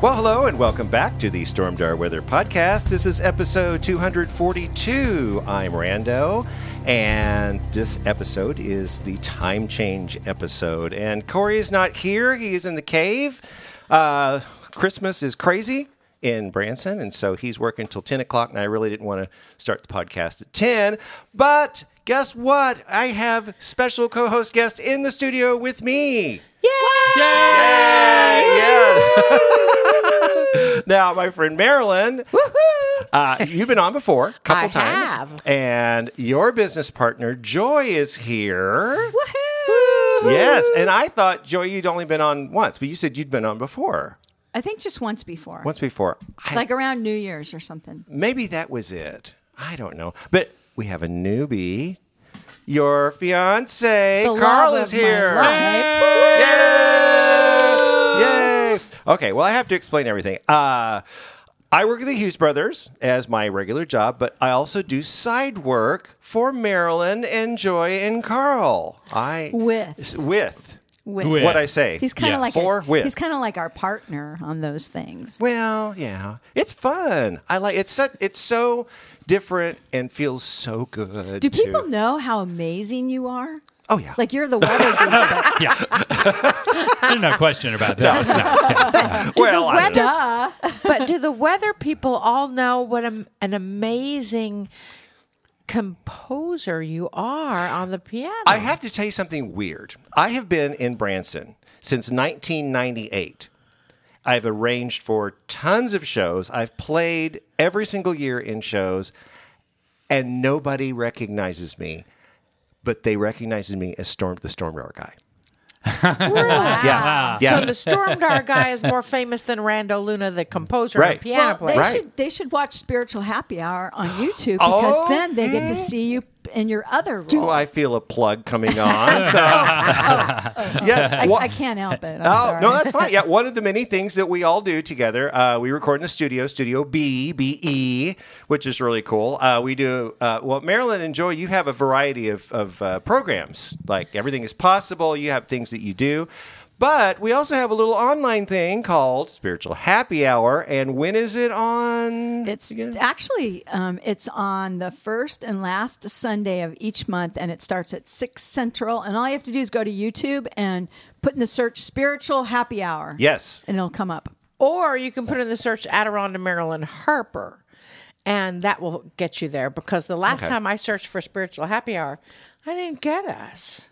Well, hello, and welcome back to the Stormdar Weather Podcast. This is episode 242. I'm Rando, and this episode is the time change episode. And Corey is not here, he is in the cave. Uh, Christmas is crazy in Branson, and so he's working till 10 o'clock, and I really didn't want to start the podcast at 10. But guess what? I have special co host guest in the studio with me. Yay! Yeah. now, my friend Marilyn, uh, you've been on before a couple I times, have. and your business partner Joy is here. Woohoo! Yes, and I thought Joy, you'd only been on once, but you said you'd been on before. I think just once before. Once before, I- Like around New Year's or something. maybe that was it. I don't know, but we have a newbie. Your fiance, The Carl, is here. Yay! Yay! Okay, well, I have to explain everything. Uh, I work at the Hughes Brothers as my regular job, but I also do side work for Marilyn and Joy and Carl. I With. with With. With. what I say. He's kind of Yes. like For a, with. he's kind of like our partner on those things. Well, yeah, it's fun. I like it's. So, it's so different and feels so good. Do to- people know how amazing you are? Oh yeah. Like you're the weather geek, but Yeah. There's no question about that. No. well, I don't know. duh. but do the weather people all know what a, an amazing composer you are on the piano? I have to tell you something weird. I have been in Branson since 1998. I've arranged for tons of shows. I've played every single year in shows, and nobody recognizes me, but they recognize me as Storm, the Stormdar guy. Yeah, yeah. So the Storm Stormdar guy is more famous than Rando Luna, the composer Right. and piano Well, player. they Right. should they should watch Spiritual Happy Hour on YouTube oh. because Oh, then they get to mm. see you in your other role. Do I feel a plug coming on? So, yeah. I, I can't help it. I'm Oh sorry. no, that's fine. Yeah, one of the many things that we all do together. Uh, we record in the studio, Studio B, B E, which is really cool. Uh, we do uh, well. Marilyn and Joy, you have a variety of, of uh, programs. Like everything is possible. You have things that you do. But we also have a little online thing called Spiritual Happy Hour. And when is it on? It's again? actually um, it's on the first and last Sunday of each month, and it starts at six central. And all you have to do is go to YouTube and put in the search "spiritual happy hour." Yes. and it'll come up. Or you can put in the search Adirondack Marilyn Harper, and that will get you there. Because the last Okay. time I searched for Spiritual Happy Hour, I didn't get us.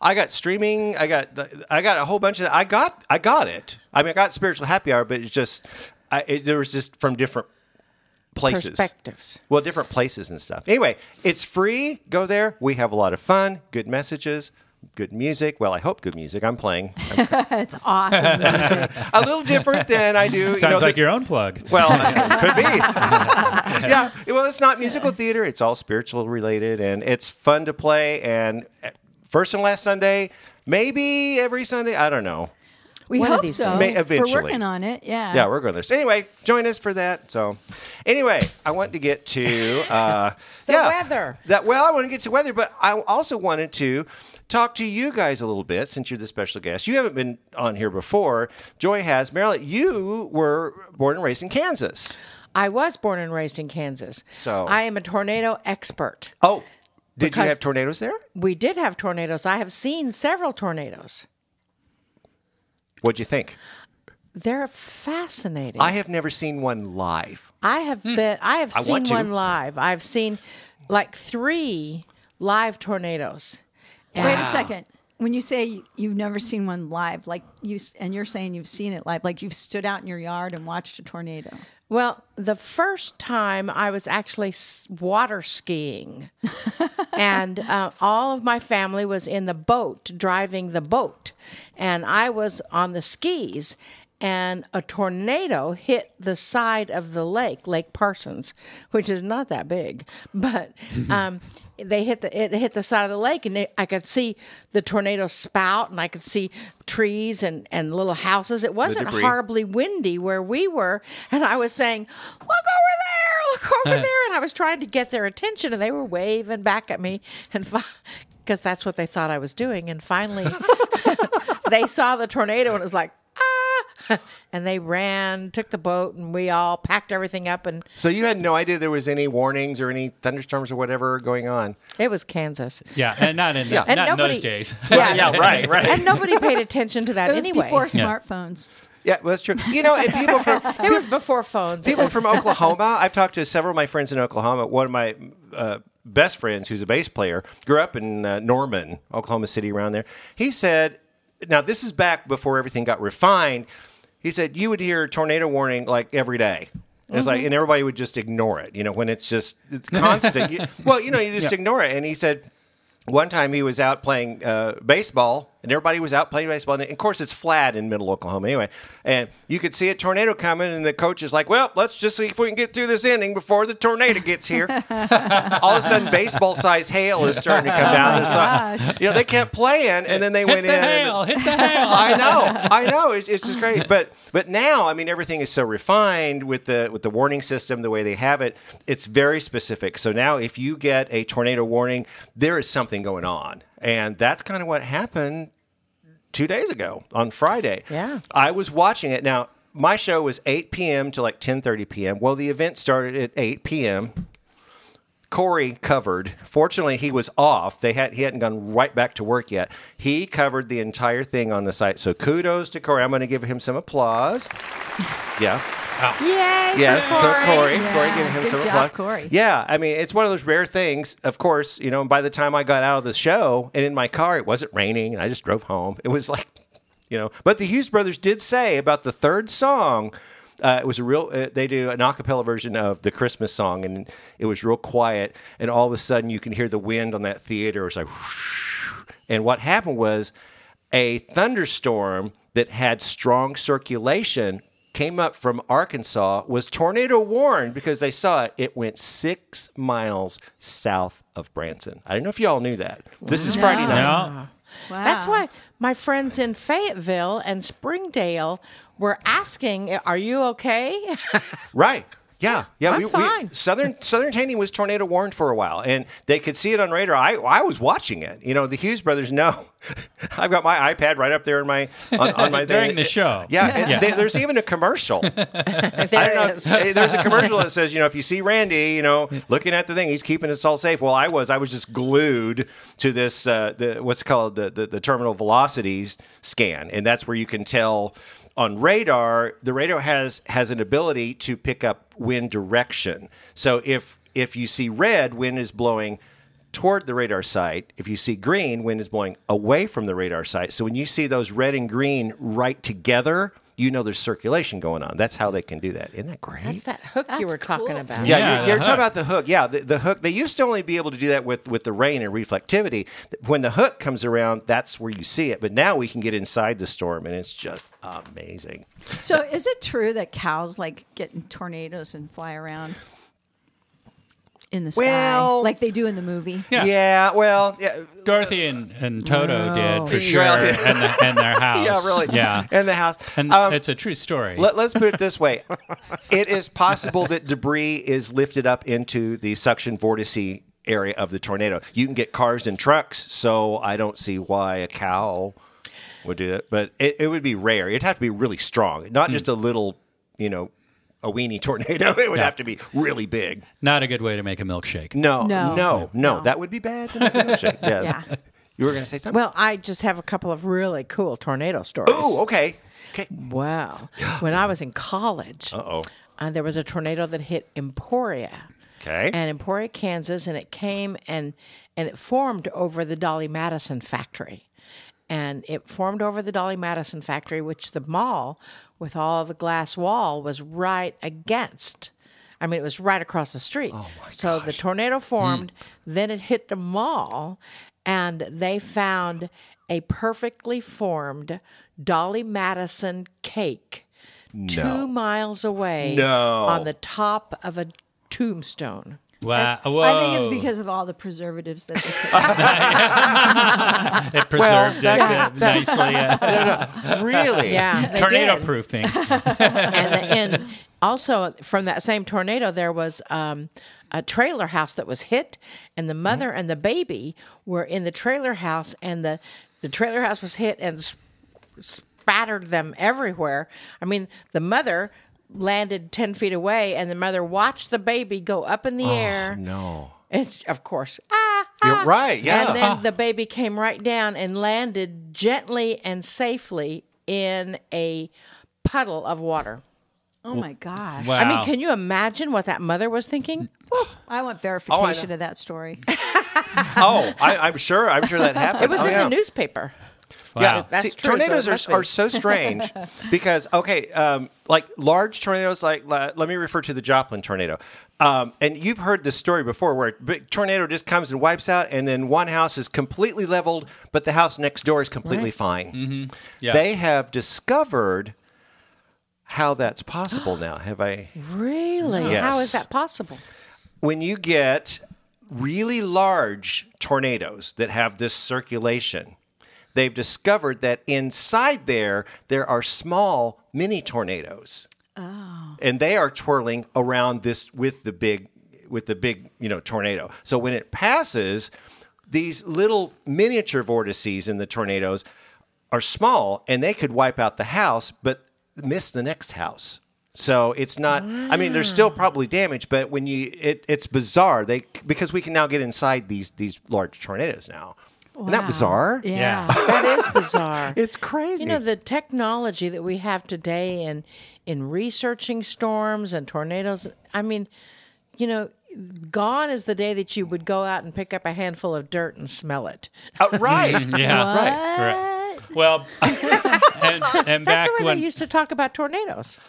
I got streaming. I got I got a whole bunch of. I got I got it. I mean, I got spiritual happy hour, but it's just I, it, there was just from different places, Perspectives. Well, different places and stuff. Anyway, it's free. Go there. We have a lot of fun. Good messages. Good music. Well, I hope good music. I'm playing I'm It's awesome. music. a little different than I do. you Sounds know, like the- your own plug. well, it could be. yeah. Well, it's not musical theater. It's all spiritual related, and it's fun to play. And first and last Sunday, maybe every Sunday. I don't know. We One of hope these so. May- eventually. We're working on it. Yeah. Yeah, we're going there. So anyway, join us for that. So, anyway, I want to get to uh, The yeah, weather. That well, I want to get to weather, but I also wanted to talk to you guys a little bit since you're the special guest. You haven't been on here before. Joy has. Marilyn, you were born and raised in Kansas. I was born and raised in Kansas. So- I am a tornado expert. Oh, did you have tornadoes there? We did have tornadoes. I have seen several tornadoes. What'd you think? They're fascinating. I have never seen one live. I have hmm. been. I have I seen want one live. I've seen like three live tornadoes. Wait a second. when you say you've never seen one live, like you, and you're saying you've seen it live, like you've stood out in your yard and watched a tornado. Well, the first time I was actually water skiing, and uh, all of my family was in the boat, driving the boat, and I was on the skis. And a tornado hit the side of the lake, Lake Parsons, which is not that big, but um, they hit the it hit the side of the lake, and it, I could see the tornado spout, and I could see trees and and little houses. It wasn't horribly windy where we were, and I was saying, "Look over there, look over there," and I was trying to get their attention, and they were waving back at me, and because that's what they thought I was doing, and finally they saw the tornado, and it was like. And they ran, took the boat, and we all packed everything up, and So you had no idea there was any warnings or any thunderstorms or whatever going on. it was Kansas. Yeah, and not in Yeah. And not in those days. Yeah, Yeah, right, right. and nobody paid attention to that It was anyway. before smartphones. Yeah, well, that's true. You know, and people from it was before phones. People from Oklahoma. I've talked to several of my friends in Oklahoma. One of my uh, best friends, who's a bass player, grew up in uh, Norman, Oklahoma City, around there. He said, "Now this is back before everything got refined." He said you would hear tornado warning like every day. It's like, and everybody would just ignore it. You know, when it's just constant. You- well, you know, you just ignore it. And he said. One time he was out playing uh, baseball, and everybody was out playing baseball. And of course, it's flat in middle Oklahoma anyway. And you could see a tornado coming, and the coach is like, Well, let's just see if we can get through this inning before the tornado gets here. All of a sudden, baseball sized hail is starting to come down. It's like- oh, you know, they kept playing, and then they hit went the in. and- hail, hit the hail. I know, I know. It's, it's just great, but but now, I mean, everything is so refined with the with the warning system, the way they have it. It's very specific. So now, if you get a tornado warning, there is something going on, and that's kind of what happened two days ago on Friday. Yeah. I was watching it. Now, my show was 8 p.m. to like 10:30 p.m. Well, the event started at 8 p.m. Corey covered. Fortunately, he was off. They had he hadn't gone right back to work yet. He covered the entire thing on the site. So kudos to Corey. I'm going to give him some applause. Yeah. Yay! Yes. for So Corey. Corey, Yeah, Corey, give him good some job, applause. Corey. Yeah. I mean, it's one of those rare things. Of course, you know. By the time I got out of the show and in my car, it wasn't raining, and I just drove home. It was like, you know. But the Hughes brothers did say about the third song. Uh, it was a real. Uh, they do an a cappella version of the Christmas song, and it was real quiet. And all of a sudden, you can hear the wind on that theater. It was like, whoosh. and what happened was a thunderstorm that had strong circulation came up from Arkansas was tornado warned because they saw it. It went six miles south of Branson. I don't know if y'all knew that. This is Friday night. No. Wow. That's why my friends in Fayetteville and Springdale were asking, "Are you okay?" Right. Yeah, yeah. I'm fine. Southern Southern Taney was tornado warned for a while, and they could see it on radar. I I was watching it. You know, the Hughes brothers know. I've got my iPad right up there in my on, on my During thing. the show. Yeah, and Yeah. there- there's even a commercial. there I don't know. is. Hey, There's a commercial that says, you know, if you see Randy, you know, looking at the thing, he's keeping us all safe. Well, I was, I was just glued to this, uh, the what's called the, the the terminal velocities scan, and that's where you can tell on radar. The radar has has an ability to pick up wind direction. So if if you see red, wind is blowing toward the radar site. If you see green, wind is blowing away from the radar site. So when you see those red and green right together, you know there's circulation going on. That's how they can do that. Isn't that great? That's that hook you That's were talking about. yeah, Yeah, you're, you're talking about the hook. Yeah, the, the hook. They used to only be able to do that with, with the rain and reflectivity. When the hook comes around, that's where you see it. But now we can get inside the storm, and it's just amazing. So, is it true that cows like get in tornadoes and fly around in the sky Well- like they do in the movie? Yeah. well, yeah, Dorothy and, and Toto No. did for Yeah. sure, and, the, and their house. yeah, really. Yeah. in the house. And Um, it's a true story. Let, us put it this way: it is possible that debris is lifted up into the suction vortice area of the tornado. You can get cars and trucks, so I don't see why a cow would do that. But it, it would be rare. It'd have to be really strong, not just a little, you know, a weenie tornado. It would Yeah. have to be really big. Not a good way to make a milkshake. No, No. no, no, No. That would be bad. To make a milkshake. Yes. Yeah. You were going to say something. Well, I just have a couple of really cool tornado stories. oh, okay. Okay. Wow. When I was in college, Uh-oh. uh, there was a tornado that hit Emporia. Okay. And Emporia, Kansas, and it came and and it formed over the Dolly Madison factory. And it formed over the Dolly Madison factory, which the mall with all the glass wall was right against. I mean, it was right across the street. Oh so the tornado hmm. formed, then it hit the mall, and they found a perfectly formed Dolly Madison cake two miles away No. on the top of a tombstone. Wow. Whoa. I think it's because of all the preservatives that they put. it preserved that- it nicely. uh, really? Yeah, tornado did. proofing. and, and also from that same tornado there was um, a trailer house that was hit and the mother and the baby were in the trailer house and the the trailer house was hit and s- spattered them everywhere i mean the mother landed 10 feet away and the mother watched the baby go up in the air No. it's of course ah, You're ah. right, yeah. and then the baby came right down and landed gently and safely in a puddle of water oh my gosh! Wow. I mean, can you imagine what that mother was thinking? I want verification know. of that story. Oh, I, I'm sure. I'm sure that happened. It was Oh, in yeah. the newspaper. Yeah, That's See, true, tornadoes must are, are so strange because okay, um, like large tornadoes. Like le- let me refer to the Joplin tornado. Um, and you've heard this story before, where a big tornado just comes and wipes out, and then one house is completely leveled, but the house next door is completely fine. Yeah. They have discovered how that's possible now. Have I? Really? How Yes. is that possible? when you get really large tornadoes that have this circulation, they've discovered that inside there there are small mini tornadoes. Oh. And they are twirling around this with the big with the big, you know, tornado. So when it passes, these little miniature vortices in the tornadoes are small and they could wipe out the house but miss the next house. So it's not. I mean, there's still mm. probably damage, but when you, it, it's bizarre. They because we can now get inside these these large tornadoes now. Isn't that bizarre? Yeah. That is bizarre. It's crazy. You know the technology that we have today in in researching storms and tornadoes. I mean, you know, gone is the day that you would go out and pick up a handful of dirt and smell it. Uh, right. yeah. Right. Right. Well, and, and That's back the way when they used to talk about tornadoes.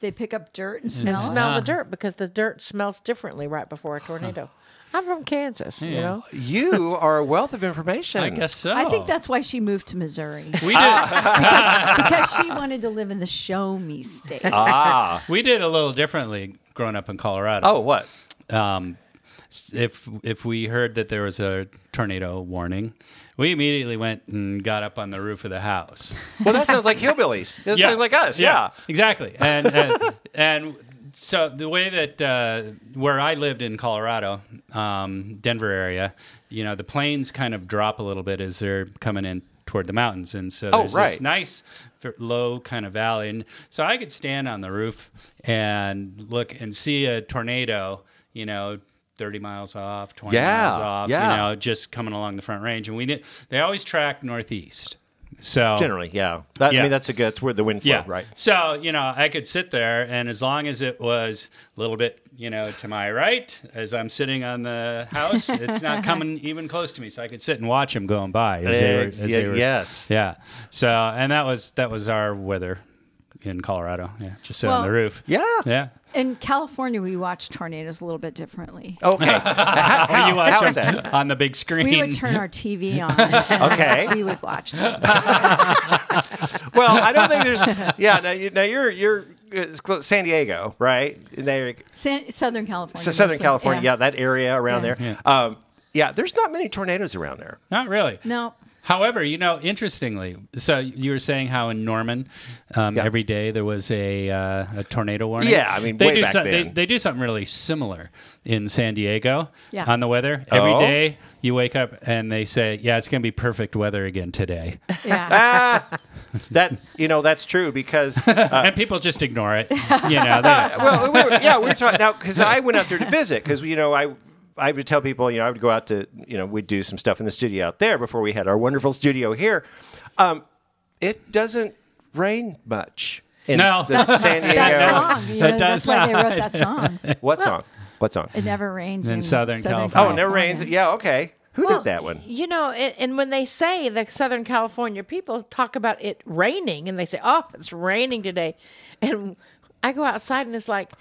They pick up dirt and smell. it? Smell the dirt because the dirt smells differently right before a tornado. I'm from Kansas, you know. You are a wealth of information. I guess so. I think that's why she moved to Missouri we did. because she wanted to live in the show me state. Ah. we did a little differently growing up in Colorado. Oh, what? um, s- if if we heard that there was a tornado warning, we immediately went and got up on the roof of the house. Well, that sounds like hillbillies. That sounds like us. Yeah. exactly. And and, and so the way that uh, where I lived in Colorado, um, Denver area, you know, the plains kind of drop a little bit as they're coming in toward the mountains, and so Oh, there's right. this nice low kind of valley, and so I could stand on the roof and look and see a tornado, you know. 30 miles off, 20 Yeah, miles off, yeah. you know, just coming along the front range. And we did, they always track northeast. So Generally, yeah. That, I mean, that's a good. That's where the wind yeah. flowed, right? So, you know, I could sit there, and as long as it was a little bit, you know, to my right, as I'm sitting on the house, it's not coming even close to me. So I could sit and watch them going by. As they were, as Yeah, they were- yes. Yeah. So, and that was that was our weather in Colorado. Yeah. Just sit on the roof. Yeah. Yeah. In California, we watch tornadoes a little bit differently. Okay. how, When you watch how is them that? on the big screen. We would turn our TV on. and Okay. We would watch them. Well, I don't think there's. Yeah. Now, you, now you're you're it's close, San Diego, right? There, San, Southern California. so Southern mostly. California. Yeah. that area around Yeah. there. Um, yeah. There's not many tornadoes around there. Not really. No. However, you know, interestingly, so you were saying how in Norman, um, Yeah. every day there was a uh, a tornado warning. Yeah, I mean, they way do back some- They, then. they do something really similar in San Diego Yeah. on the weather. Every Oh. day you wake up and they say, "Yeah, it's going to be perfect weather again today," Yeah. That you know that's true because uh, and people just ignore it. You know, they, well, we were, yeah, we were talking now because I went out there to visit because you know I I would tell people you know I would go out to you know we'd do some stuff in the studio out there before we had our wonderful studio here. Um, it doesn't rain much in No. the San Diego. that song. It You know, does that's why they wrote not. that song. What song? What song? It never rains In in, Southern Oh, California. it never rains. Yeah, okay. Who did that one? You know, and, and when they say the Southern California people talk about it raining, and they say, "Oh, it's raining today," and I go outside and it's like,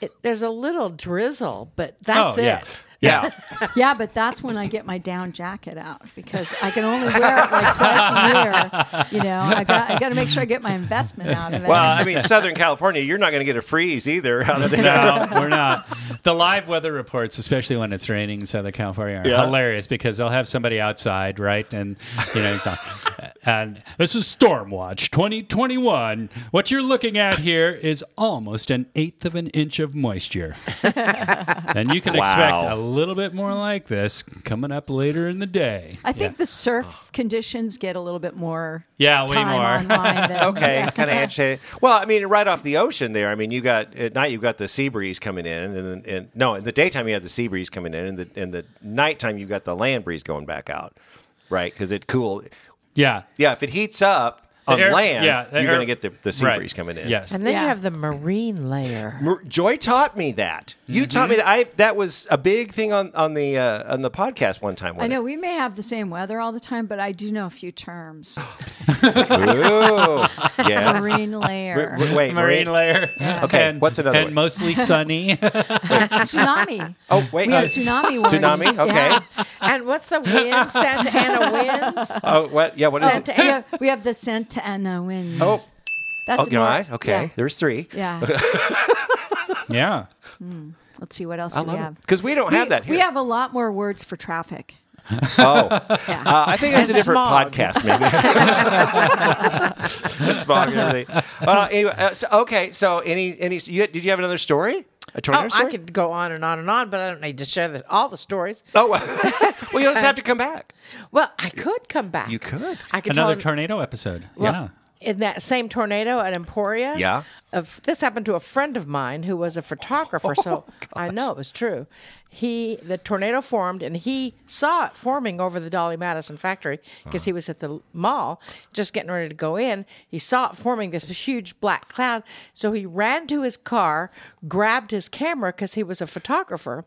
it, there's a little drizzle, but that's oh, yeah. it. Yeah. Yeah, but that's when I get my down jacket out because I can only wear it like twice a year. You know, I got I got to make sure I get my investment out of it. Well, I mean, Southern California, you're not going to get a freeze either out of there. no, we're not. The live weather reports, especially when it's raining in Southern California, are Yeah. hilarious because they'll have somebody outside, right? And you know, he's not. And this is Storm Watch 2021. What you're looking at here is almost an eighth of an inch of moisture, and you can expect a little bit more like this coming up later in the day. I think the surf conditions get a little bit more. Yeah, way time more. than- Okay, kind of agitated. Well, I mean, right off the ocean there. I mean, you got at night you've got the sea breeze coming in, and, and no, in the daytime you have the sea breeze coming in, and the in the nighttime you've got the land breeze going back out, right? Because it cool. Yeah. Yeah, if it heats up on air- land, yeah, you're going to get the, the sea right. breeze coming in. Yes. And then Yeah. you have the marine layer. Mer- Joy taught me that. You taught Mm-hmm. me that. I that was a big thing on on the uh, on the podcast one time. I know we may have the same weather all the time, but I do know a few terms. Ooh, yes. Marine layer, Wait, wait, Marine marine- layer. Okay, And, what's another And one? mostly sunny. tsunami. Oh, wait. We have uh, tsunami warnings. Tsunami? Okay. Yeah. And what's the wind? Santa Ana winds. Oh, what? Yeah, what is it? Santa We Ana. have, we have the Santa Ana wins. Oh. That's Okay, more- all right. Okay, Yeah. there's three. yeah. yeah. Let's see what else do we have. because we don't have that here. we have a lot more words for traffic. oh, Yeah. uh, I think that's a different smog. podcast, maybe. and smog and everything. Uh, anyway, uh, so, okay. So, any any? You, did you have another story? A tornado Oh, story? I could go on and on and on, but I don't need to share the, all the stories. Oh, well, you just have to come back. Well, I could come back. You could. I could Another tell tornado episode. Well, yeah. in that same tornado at Emporia. Yeah. Of, this happened to a friend of mine who was a photographer, oh, so I know it was true. He the tornado formed, and he saw it forming over the Dolly Madison factory because he uh-huh. was at the mall, just getting ready to go in. He saw it forming this huge black cloud, so he ran to his car, grabbed his camera because he was a photographer,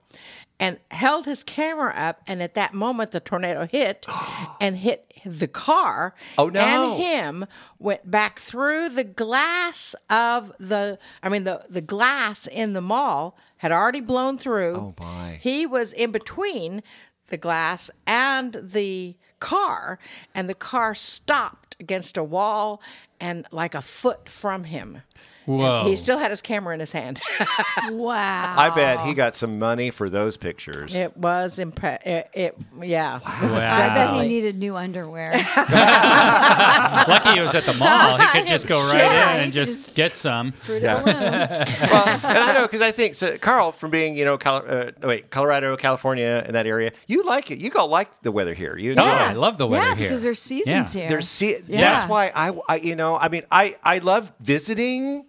and held his camera up. And at that moment, the tornado hit, and hit the car. Oh, no. And him went back through the glass of the I mean the the glass in the mall had already blown through. Oh, my. He was in between the glass and the car and the car stopped against a wall and like a foot from him. And Whoa. He still had his camera in his hand. Wow. I bet he got some money for those pictures. it was impressive. It, it yeah. I bet he needed new underwear. Lucky he was at the mall. He could just go right Yeah, in he and could just just- get some. Yeah. of the loom. well, and I know because I think so, Carl from being you know Cal, uh, wait Colorado, California, in that area, you like it. You go like the weather here. You Oh, enjoy I it. love the weather yeah, here. because there's seasons Yeah. here. There's see, Yeah. that's why I, I you know I mean I I love visiting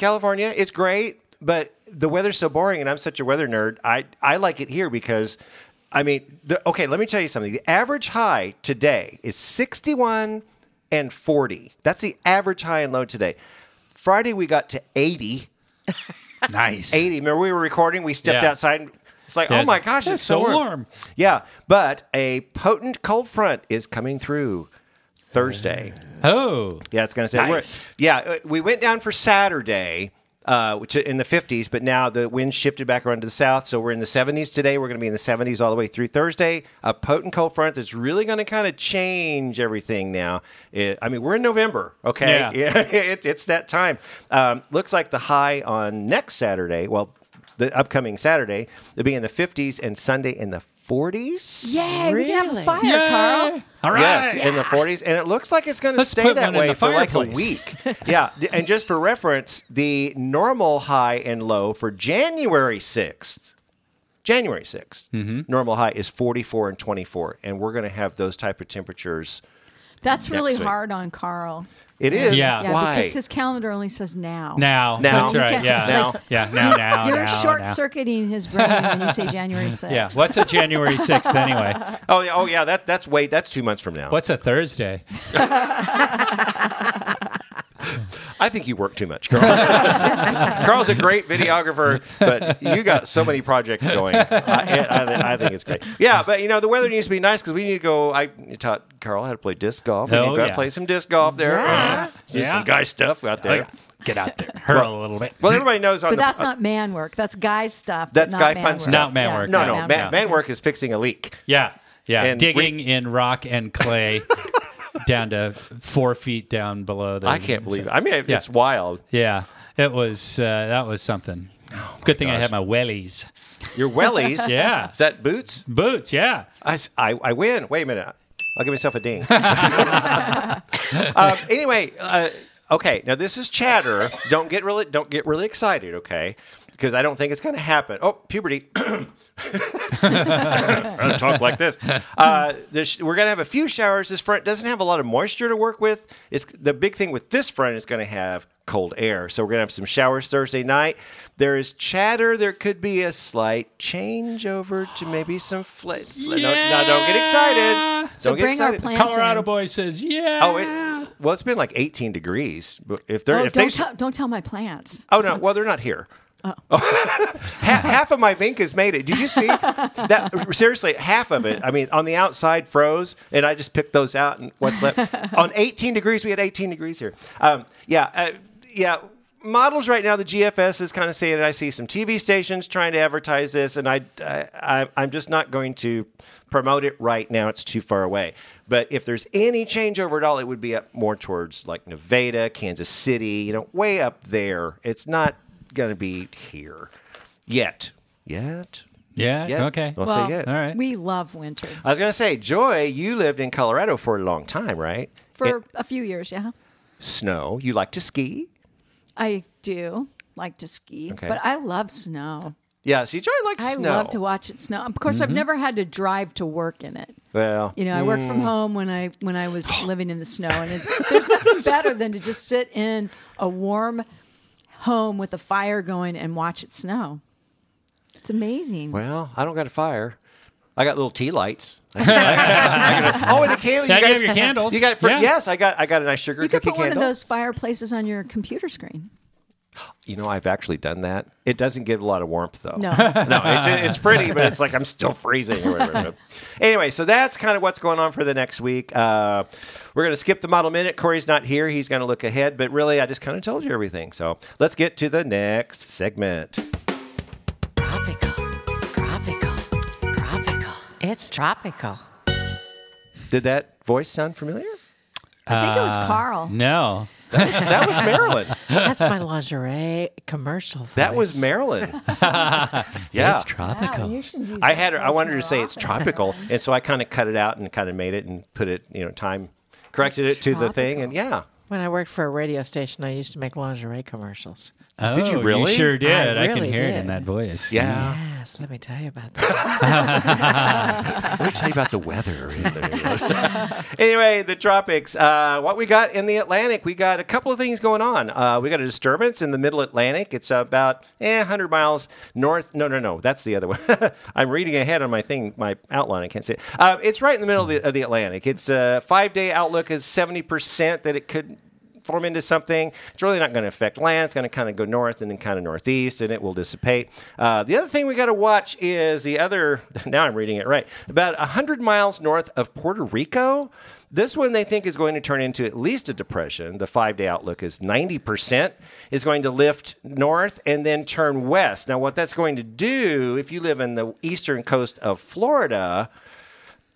California. It's great, but the weather's so boring, and I'm such a weather nerd. I I like it here because. I mean, the, okay, let me tell you something. The average high today is 61 and 40. That's the average high and low today. Friday, we got to 80. nice. 80. Remember, we were recording, we stepped Yeah. outside. And it's like, Yeah. oh my gosh, it's so warm. warm. Yeah, but a potent cold front is coming through Thursday. Oh. Yeah, it's going to say. Nice. Yeah, uh, we went down for Saturday, uh, which in the 50s, but now the wind shifted back around to the south, so we're in the 70s today. We're going to be in the 70s all the way through Thursday. A potent cold front that's really going to kind of change everything now. It, I mean, we're in November, okay? Yeah. it, it's that time. Um, looks like the high on next Saturday, well, the upcoming Saturday, it'll be in the 50s and Sunday in the 40s. Yay, we can have a Really? fire, Yay. Carl. All right. Yes, in the 40s, and it looks like it's going to Let's stay put that one in way the for like a fireplace. week. yeah, th- and just for reference, the normal high and low for January 6th, January 6th, Mm-hmm. normal high is 44 and 24, and we're going to have those type of temperatures. That's really week. hard on Carl. It is. Yeah. Yeah, Why? because his calendar only says now. Now. Now. That's right. Yeah. Now. Yeah. Now, now, You're now, short now. circuiting his brain when you say January 6th. Yeah. What's a January 6th anyway? Oh, yeah, oh yeah, that that's wait, that's two months from now. What's a Thursday? I think you work too much, Carl. Carl's a great videographer, but you got so many projects going. I, I, I think it's great. Yeah, but you know the weather needs to be nice because we need to go. I taught Carl how to play disc golf. We Oh, need to oh, go yeah. play some disc golf there. Yeah. Uh, do Yeah. some guy stuff out there. Oh, Get out there, hurl a little bit. Well, everybody knows on But the that's not man work. That's guy stuff. That's guy fun work. stuff. Not man work. no, not no. man Man, work. man work is fixing a leak. Yeah, yeah. And Digging in rock and clay down to four feet down below the. I can't believe it. I mean, Yeah. it's wild. Yeah, it was. Uh, that was something. Good thing I had my wellies. Your wellies. Yeah. Is that boots? Boots. Yeah. I, I, I win. Wait a minute. I'll give myself a ding. um, anyway, uh, okay. Now this is chatter. Don't get really don't get really excited, okay? Because I don't think it's going to happen. Oh, puberty. Talk like this. Uh, there's- we're going to have a few showers. This front doesn't have a lot of moisture to work with. It's the big thing with this front is going to have cold air. So we're going to have some showers Thursday night. There is chatter. There could be a slight change over to maybe some flat. No, no, don't get excited. So don't get bring our excited. plants Colorado in. boy says, "Yeah." Oh, it, well, it's been like 18 degrees. But if they're Oh, if they don't, tell, don't tell my plants. Oh no! Well, they're not here. half, half of my Vincas made it. Did you see that? Seriously, half of it. I mean, on the outside froze, and I just picked those out. And what's left? on 18 degrees, we had 18 degrees here. Um, yeah, uh, yeah. Models right now, the GFS is kind of saying it. I see some TV stations trying to advertise this, and I, I, I'm just not going to promote it right now. It's too far away. But if there's any changeover at all, it would be up more towards like Nevada, Kansas City, you know, way up there. It's not going to be here yet. Yet. Yeah. Yet. Okay. I'll Well, say yet. All right. We love winter I was going to say, Joy, you lived in Colorado for a long time, right? for It- a few years. Yeah, snow. You like to ski? I do like to ski, Okay. but I love snow. Yeah. See, Joy likes I snow. love to watch it snow. Of course, I've mm-hmm. never had to drive to work in it. Well, You know, I worked from mm. home when I when I was living in the snow, and it, there's nothing better than to just sit in a warm home with a fire going and watch it snow. It's amazing. well, I don't got a fire. I got little tea lights. I got- oh, and a candle. You you guys have your candles. You got for, Yeah. yes. I got. I got a nice sugar you could cookie put one of those fireplaces on your computer screen. You know, I've actually done that. It doesn't give a lot of warmth, though. No. no, it's, it's pretty, but it's like I'm still freezing or whatever. anyway, so that's kind of what's going on for the next week. Uh, we're going to skip the model minute. Corey's not here. He's going to look ahead, but really, I just kind of told you everything. So let's get to the next segment. Tropical. Tropical. Tropical. It's tropical. Did that voice sound familiar? I think it was Uh, Carl. No. That was Marilyn. That's my lingerie commercial. Voice. That was Marilyn. yeah. It's tropical. I had her, I wanted her to say it's tropical, and so I kind of cut it out and kind of made it and put it, you know, time corrected it to the thing, and yeah. When I worked for a radio station, I used to make lingerie commercials. Oh, Did you really? sure did. I, can really hear it in that voice. Yeah. Yes, let me tell you about that. Let me tell you about the weather. anyway, the tropics. Uh, what we got in the Atlantic, we got a couple of things going on. Uh, we got a disturbance in the middle Atlantic. It's about eh, 100 miles north. No, no, no. That's the other one. I'm reading ahead on my thing, my outline. I can't see it. Uh, it's right in the middle of the, of the Atlantic. Its uh, five day outlook is 70% that it could form into something. It's really not going to affect land. It's going to kind of go north and then kind of northeast, and it will dissipate. Uh, the other thing we got to watch is the other. Now I'm reading it right. About hundred miles north of Puerto Rico. This one they think is going to turn into at least a depression. The five day outlook is 90% is going to lift north and then turn west. Now, what that's going to do, if you live in the eastern coast of Florida,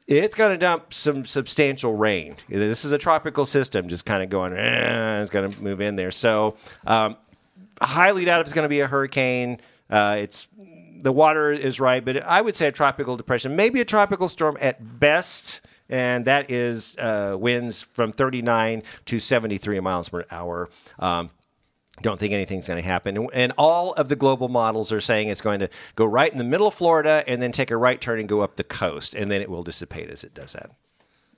it's going to dump some substantial rain. This is a tropical system, just kind of going. Eh, it's going to move in there. So, um, highly doubt if it's going to be a hurricane. Uh, it's the water is right, but I would say a tropical depression, maybe a tropical storm at best. And that is uh, winds from 39 to 73 miles per hour. Um, don't think anything's going to happen. And- all of the global models are saying it's going to go right in the middle of Florida and then take a right turn and go up the coast, and then it will dissipate as it does that.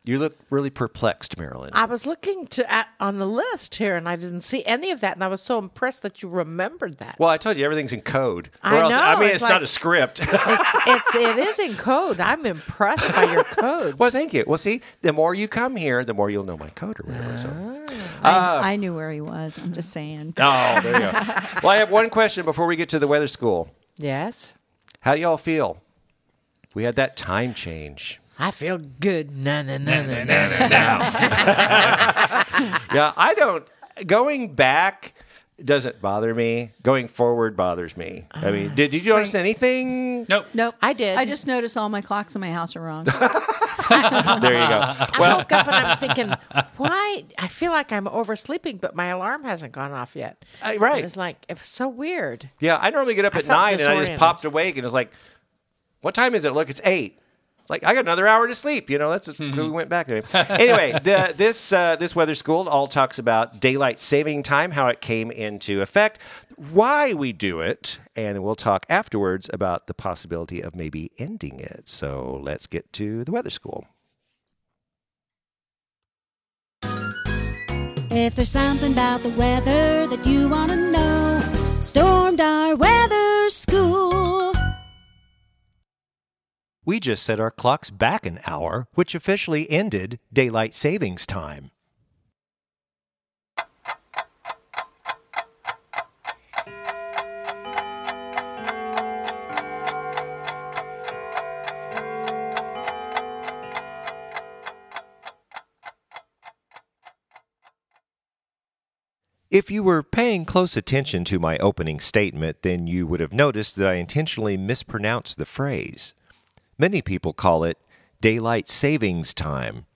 You look really perplexed, Marilyn. I was looking to at, on the list here, and I didn't see any of that, and I was so impressed that you remembered that. well, I told you everything's in code. I Or else- I mean, it's it's, not a script. it's it's it is in code. I'm impressed by your codes. well, thank you. Well, see, the more you come here, the more you'll know my code or whatever. So, ah. I, uh, I knew where he was. I'm just saying. Oh, there you go. well, I have one question before we get to the weather school. Yes. How do y'all feel? We had that time change. I feel good. Na na na na na. Yeah, I don't. Going back doesn't bother me. Going forward bothers me. I mean, did, did you notice anything? Nope. Nope. I did. I just noticed all my clocks in my house are wrong. There you go. I woke up and I'm thinking, why? I feel like I'm oversleeping, but my alarm hasn't gone off yet. Uh, right. And it's like it was so weird. Yeah, I normally get up I at felt nine and I just disoriented. popped awake and it's like, what time is it? Look, it's eight. It's like I got another hour to sleep. You know, that's just, we went back. Anyway, anyway the, this uh, this weather school all talks about daylight saving time, how it came into effect, why we do it, and we'll talk afterwards about the possibility of maybe ending it. So let's get to the weather school. If there's something about the weather that you want to know, Stormdar weather school. We just set our clocks back an hour, which officially ended daylight savings time. If you were paying close attention to my opening statement, then you would have noticed that I intentionally mispronounced the phrase. Many people call it daylight savings time,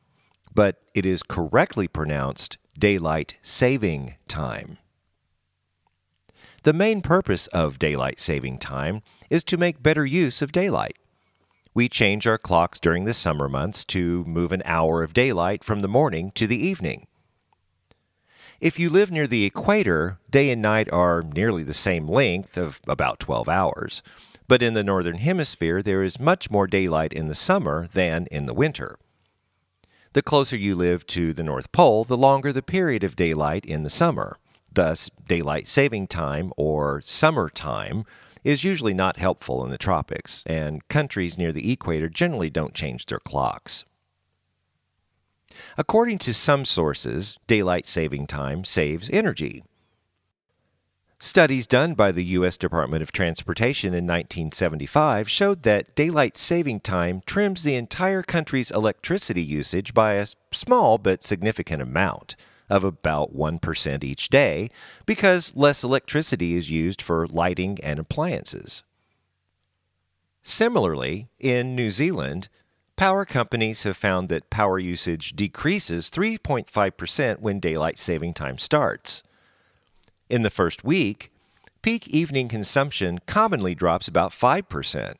but it is correctly pronounced daylight saving time. The main purpose of daylight saving time is to make better use of daylight. We change our clocks during the summer months to move an hour of daylight from the morning to the evening. If you live near the equator, day and night are nearly the same length of about 12 hours. But in the northern hemisphere, there is much more daylight in the summer than in the winter. The closer you live to the North Pole, the longer the period of daylight in the summer. Thus, daylight saving time or summer time is usually not helpful in the tropics, and countries near the equator generally don't change their clocks. According to some sources, daylight saving time saves energy. Studies done by the U.S. Department of Transportation in 1975 showed that daylight saving time trims the entire country's electricity usage by a small but significant amount of about 1% each day because less electricity is used for lighting and appliances. Similarly, in New Zealand, power companies have found that power usage decreases 3.5% when daylight saving time starts. In the first week, peak evening consumption commonly drops about 5%.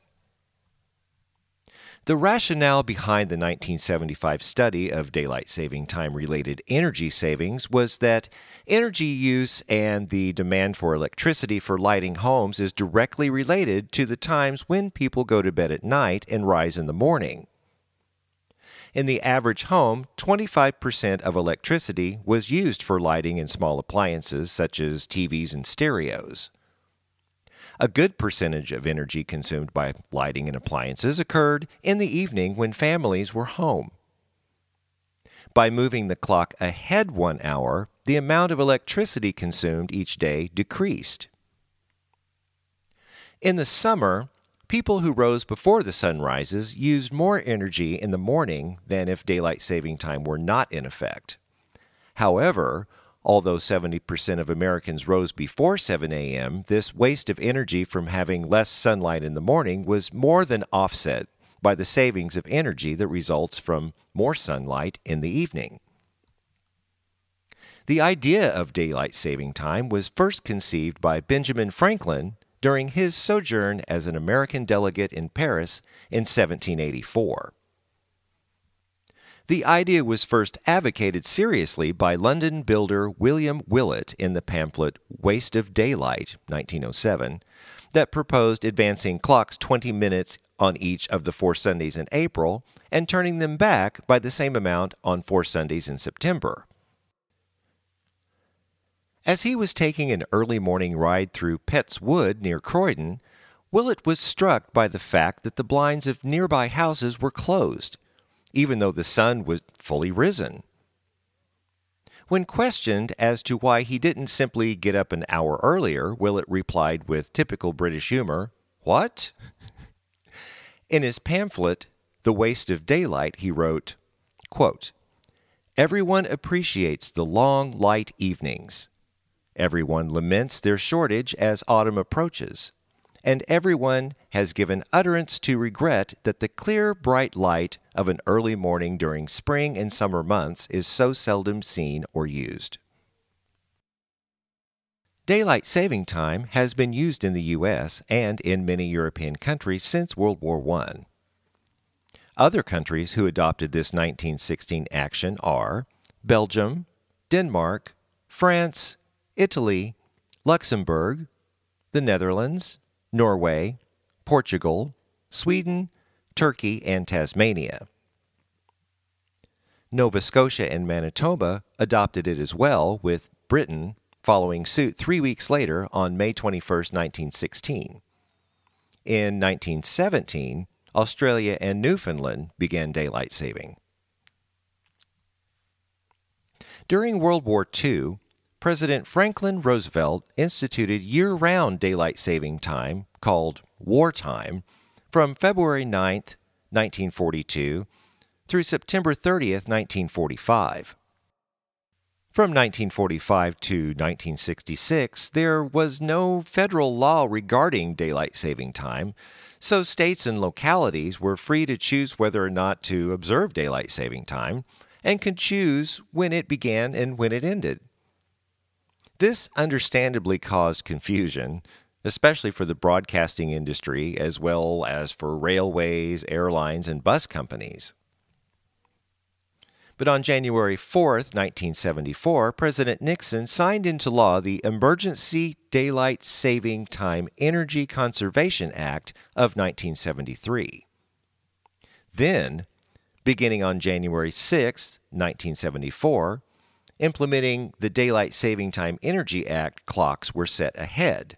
The rationale behind the 1975 study of daylight saving time related energy savings was that energy use and the demand for electricity for lighting homes is directly related to the times when people go to bed at night and rise in the morning. In the average home, 25% of electricity was used for lighting in small appliances such as TVs and stereos. A good percentage of energy consumed by lighting and appliances occurred in the evening when families were home. By moving the clock ahead one hour, the amount of electricity consumed each day decreased. In the summer, people who rose before the sun rises used more energy in the morning than if daylight saving time were not in effect. However, although 70% of Americans rose before 7 a.m., this waste of energy from having less sunlight in the morning was more than offset by the savings of energy that results from more sunlight in the evening. The idea of daylight saving time was first conceived by Benjamin Franklin during his sojourn as an American delegate in Paris in 1784. The idea was first advocated seriously by London builder William Willett in the pamphlet Waste of Daylight, 1907, that proposed advancing clocks 20 minutes on each of the four Sundays in April and turning them back by the same amount on four Sundays in September. As he was taking an early morning ride through Petts Wood near Croydon, Willett was struck by the fact that the blinds of nearby houses were closed, even though the sun was fully risen. When questioned as to why he didn't simply get up an hour earlier, Willett replied with typical British humor, What? In his pamphlet, The Waste of Daylight, he wrote, quote, Everyone appreciates the long, light evenings. Everyone laments their shortage as autumn approaches. And everyone has given utterance to regret that the clear, bright light of an early morning during spring and summer months is so seldom seen or used. Daylight saving time has been used in the U.S. and in many European countries since World War I. Other countries who adopted this 1916 action are Belgium, Denmark, France, Italy, Luxembourg, the Netherlands, Norway, Portugal, Sweden, Turkey, and Tasmania. Nova Scotia and Manitoba adopted it as well, with Britain following suit three weeks later on May 21, 1916. In 1917, Australia and Newfoundland began daylight saving. During World War II, President Franklin Roosevelt instituted year round daylight saving time, called wartime, from February 9, 1942 through September 30, 1945. From 1945 to 1966, there was no federal law regarding daylight saving time, so states and localities were free to choose whether or not to observe daylight saving time and could choose when it began and when it ended. This understandably caused confusion, especially for the broadcasting industry as well as for railways, airlines, and bus companies. But on January 4, 1974, President Nixon signed into law the Emergency Daylight Saving Time Energy Conservation Act of 1973. Then, beginning on January 6, 1974, implementing the Daylight Saving Time Energy Act clocks were set ahead.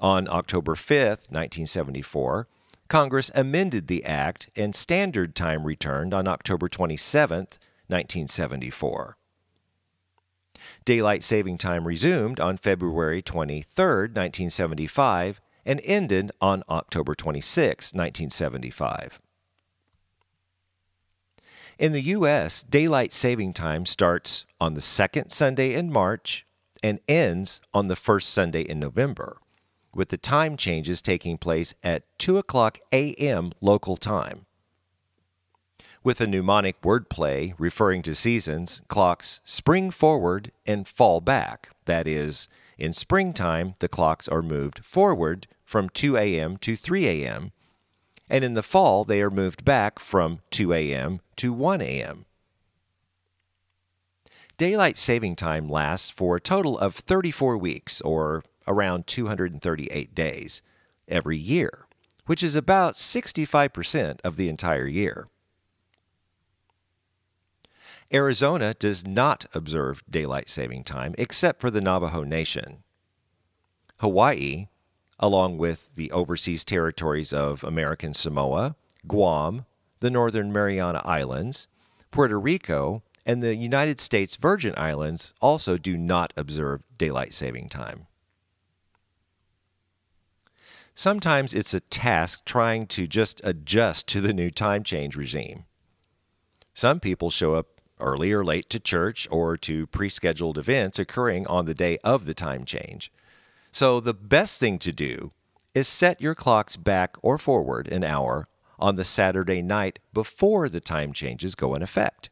On October 5, 1974, Congress amended the act and standard time returned on October 27, 1974. Daylight saving time resumed on February 23, 1975, and ended on October 26, 1975. In the U.S., daylight saving time starts on the second Sunday in March and ends on the first Sunday in November with the time changes taking place at 2 o'clock a.m. local time. With a mnemonic wordplay referring to seasons, clocks spring forward and fall back. That is, in springtime, the clocks are moved forward from 2 a.m. to 3 a.m., and in the fall, they are moved back from 2 a.m. to 1 a.m. Daylight saving time lasts for a total of 34 weeks, or around 238 days every year, which is about 65% of the entire year. Arizona does not observe daylight saving time except for the Navajo Nation. Hawaii, along with the overseas territories of American Samoa, Guam, the Northern Mariana Islands, Puerto Rico, and the United States Virgin Islands also do not observe daylight saving time. Sometimes it's a task trying to just adjust to the new time change regime. Some people show up early or late to church or to pre scheduled events occurring on the day of the time change. So, the best thing to do is set your clocks back or forward an hour on the Saturday night before the time changes go in effect.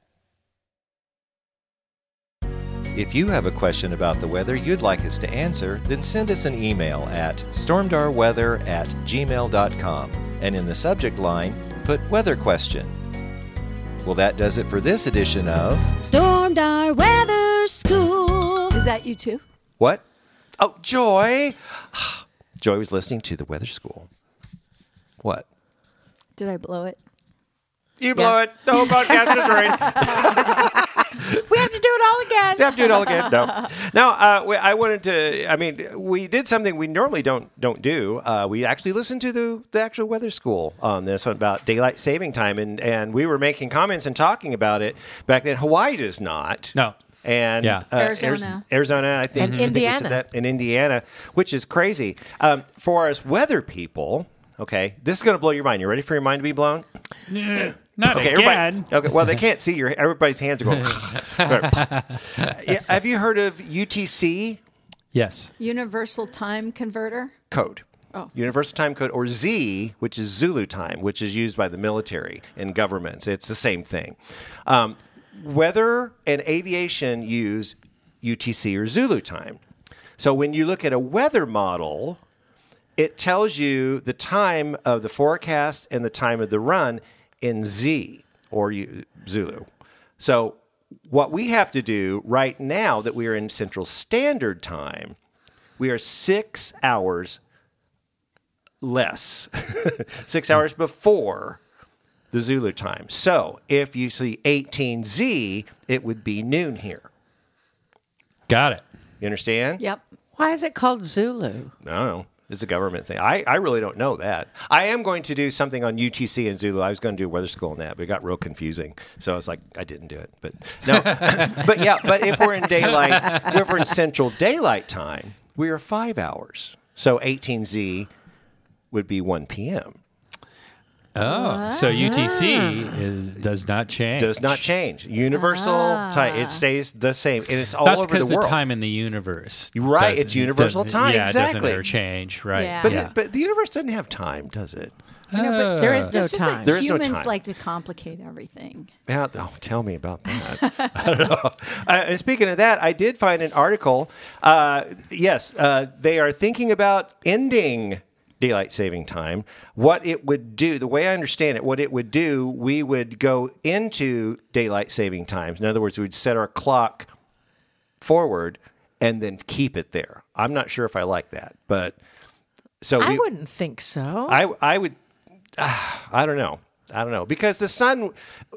If you have a question about the weather you'd like us to answer, then send us an email at stormdarweather at gmail.com and in the subject line, put weather question. Well, that does it for this edition of Stormdar Weather School. Is that you too? What? Oh, Joy! Joy was listening to the weather school. What? Did I blow it? You blow it. The whole podcast is ruined. We have to do it all again. You have to do it all again. No, no. Uh, we, I wanted to. I mean, we did something we normally don't don't do. Uh, we actually listened to the the actual weather school on this about daylight saving time, and and we were making comments and talking about it back then. Hawaii does not. No. And Yeah. uh, Arizona. Arizona, I think, And I think said Indiana. that in Indiana, which is crazy. Um, for us weather people, okay, this is going to blow your mind. You ready for your mind to be blown? Not Okay, again. everybody. Okay, well, they can't see your. Everybody's hands are going. Yeah, have you heard of UTC Yes. Universal time converter. code? Oh. Universal Time Code, or Z, which is Zulu time, which is used by the military and governments. It's the same thing. Um, weather and aviation use UTC or Zulu time. So when you look at a weather model, it tells you the time of the forecast and the time of the run in Z or Zulu. So what we have to do right now that we are in Central Standard Time, we are six hours less, six hours before the Zulu time. So if you see 18Z, it would be noon here. Got it. You understand? Yep. Why is it called Zulu? I don't know. It's a government thing. I, I really don't know that. I am going to do something on UTC and Zulu. I was going to do weather school on that, but it got real confusing. So I was like, I didn't do it. But no, but yeah, but if we're in daylight, if we're in central daylight time, we are five hours. So 18Z would be 1 p.m. Oh, so UTC is does not change. Does not change. Universal time. It stays the same. And it's all That's over because the the, world. time in the universe. Right, doesn't- it's universal doesn't- time, Yeah, exactly. doesn't ever change. Right. Yeah. but, yeah. it, but the universe doesn't have time, does it? I know, but there is no It's just time. that There is no humans time. like to complicate everything. Yeah, oh, tell me about that. I don't know. Uh, and speaking of that, I did find an article. Uh, yes, uh, they are thinking about ending daylight saving time. What it would do, the way I understand it, what it would do, we would go into daylight saving times. In other words, we'd set our clock forward and then keep it there. I'm not sure if I like that, but so I we, wouldn't think so. I I would ah, I don't know. I don't know because the sun